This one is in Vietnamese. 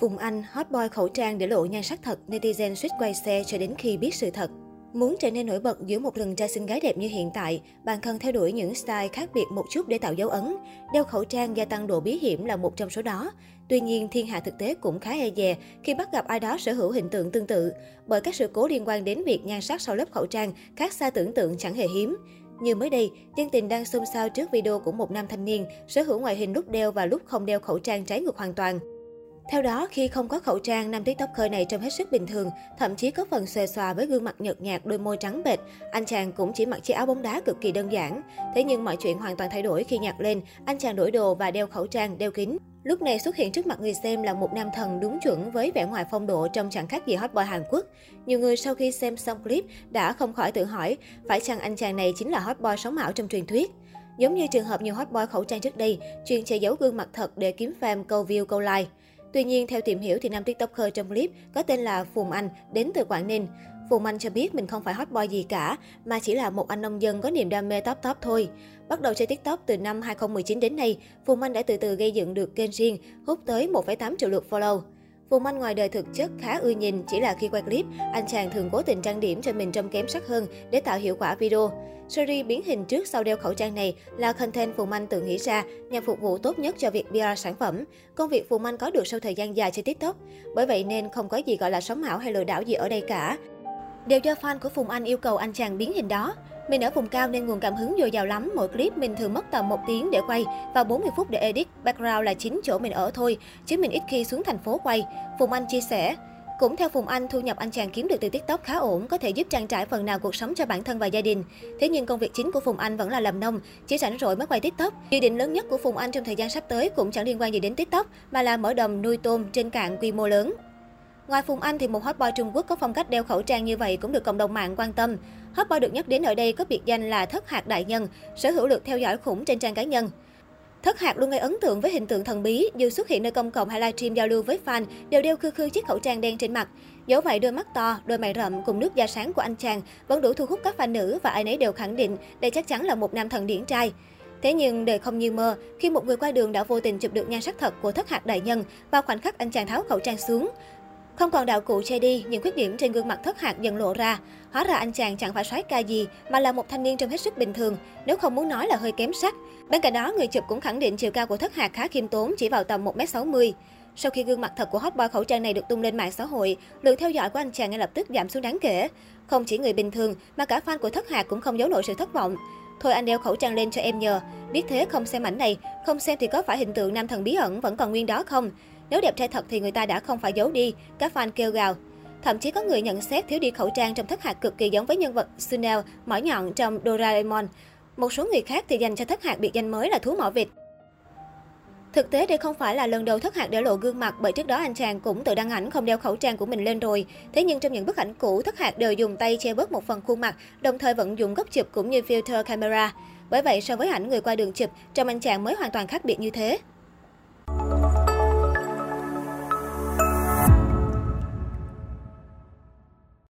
Phùng Anh, hot boy khẩu trang để lộ nhan sắc thật, netizen suýt quay xe cho đến khi biết sự thật. Muốn trở nên nổi bật giữa một rừng trai xinh gái đẹp như hiện tại, bạn cần theo đuổi những style khác biệt một chút để tạo dấu ấn. Đeo khẩu trang gia tăng độ bí hiểm là một trong số đó. Tuy nhiên, thiên hạ thực tế cũng khá e dè khi bắt gặp ai đó sở hữu hình tượng tương tự, bởi các sự cố liên quan đến việc nhan sắc sau lớp khẩu trang khác xa tưởng tượng chẳng hề hiếm. Như mới đây, dân tình đang xôn xao trước video của một nam thanh niên sở hữu ngoại hình lúc đeo và lúc không đeo khẩu trang trái ngược hoàn toàn. Theo đó, khi không có khẩu trang, nam tiktoker này trông hết sức bình thường, thậm chí có phần xòe xòa với gương mặt nhợt nhạt, đôi môi trắng bệch. Anh chàng cũng chỉ mặc chiếc áo bóng đá cực kỳ đơn giản. Thế nhưng mọi chuyện hoàn toàn thay đổi khi nhạc lên, anh chàng đổi đồ và đeo khẩu trang, đeo kính. Lúc này xuất hiện trước mặt người xem là một nam thần đúng chuẩn với vẻ ngoài phong độ trong chẳng khác gì hot boy Hàn Quốc. Nhiều người sau khi xem xong clip đã không khỏi tự hỏi, phải chăng anh chàng này chính là hot boy sống ảo trong truyền thuyết? Giống như trường hợp nhiều hot boy khẩu trang trước đây, chuyên che giấu gương mặt thật để kiếm fan câu view câu like. Tuy nhiên, theo tìm hiểu thì nam tiktoker trong clip có tên là Phùng Anh, đến từ Quảng Ninh. Phùng Anh cho biết mình không phải hot boy gì cả, mà chỉ là một anh nông dân có niềm đam mê top top thôi. Bắt đầu chơi TikTok từ năm 2019 đến nay, Phùng Anh đã từ từ gây dựng được kênh riêng, hút tới 1,8 triệu lượt follow. Phùng Anh ngoài đời thực chất khá ưa nhìn, chỉ là khi quay clip, anh chàng thường cố tình trang điểm cho mình trông kém sắc hơn để tạo hiệu quả video. Series biến hình trước sau đeo khẩu trang này là content Phùng Anh tự nghĩ ra nhằm phục vụ tốt nhất cho việc PR sản phẩm. Công việc Phùng Anh có được sau thời gian dài trên TikTok. Bởi vậy nên không có gì gọi là sống ảo hay lừa đảo gì ở đây cả. Đều do fan của Phùng Anh yêu cầu anh chàng biến hình đó. Mình ở vùng cao nên nguồn cảm hứng dồi dào lắm, mỗi clip mình thường mất tầm 1 tiếng để quay và 40 phút để edit, background là chính chỗ mình ở thôi, chứ mình ít khi xuống thành phố quay. Phùng Anh chia sẻ, cũng theo Phùng Anh, thu nhập anh chàng kiếm được từ TikTok khá ổn, có thể giúp trang trải phần nào cuộc sống cho bản thân và gia đình. Thế nhưng công việc chính của Phùng Anh vẫn là làm nông, chỉ rảnh rỗi mới quay TikTok. Dự định lớn nhất của Phùng Anh trong thời gian sắp tới cũng chẳng liên quan gì đến TikTok, mà là mở đầm nuôi tôm trên cạn quy mô lớn. Ngoài Phùng Anh thì một hot boy Trung Quốc có phong cách đeo khẩu trang như vậy cũng được cộng đồng mạng quan tâm. Hot boy được nhắc đến ở đây có biệt danh là Thất Hạt Đại Nhân, sở hữu lượt theo dõi khủng trên trang cá nhân. Thất Hạt luôn gây ấn tượng với hình tượng thần bí, dù xuất hiện nơi công cộng hay livestream giao lưu với fan, đều đeo khư khư chiếc khẩu trang đen trên mặt. Dẫu vậy, đôi mắt to, đôi mày rậm cùng nước da sáng của anh chàng vẫn đủ thu hút các fan nữ và ai nấy đều khẳng định đây chắc chắn là một nam thần điển trai. Thế nhưng đời không như mơ, khi một người qua đường đã vô tình chụp được nhan sắc thật của thất hạt đại nhân vào khoảnh khắc anh chàng tháo khẩu trang xuống. Không còn đạo cụ che đi, những khuyết điểm trên gương mặt thất hạt dần lộ ra. Hóa ra anh chàng chẳng phải soái ca gì, mà là một thanh niên trông hết sức bình thường, nếu không muốn nói là hơi kém sắc. Bên cạnh đó, người chụp cũng khẳng định chiều cao của thất hạt khá khiêm tốn, chỉ vào tầm 1m60. Sau khi gương mặt thật của hot boy khẩu trang này được tung lên mạng xã hội, lượng theo dõi của anh chàng ngay lập tức giảm xuống đáng kể. Không chỉ người bình thường, mà cả fan của thất hạt cũng không giấu nổi sự thất vọng. Thôi anh đeo khẩu trang lên cho em nhờ. Biết thế không xem ảnh này, không xem thì có phải hình tượng nam thần bí ẩn vẫn còn nguyên đó không? Nếu đẹp trai thật thì người ta đã không phải giấu đi, các fan kêu gào. Thậm chí có người nhận xét thiếu đi khẩu trang trong thất hạt cực kỳ giống với nhân vật Sunel, mỏ nhọn trong Doraemon. Một số người khác thì dành cho thất hạt biệt danh mới là thú mỏ vịt. Thực tế đây không phải là lần đầu thất hạt để lộ gương mặt bởi trước đó anh chàng cũng tự đăng ảnh không đeo khẩu trang của mình lên rồi. Thế nhưng trong những bức ảnh cũ, thất hạt đều dùng tay che bớt một phần khuôn mặt, đồng thời vận dụng góc chụp cũng như filter camera. Bởi vậy so với ảnh người qua đường chụp, trong anh chàng mới hoàn toàn khác biệt như thế.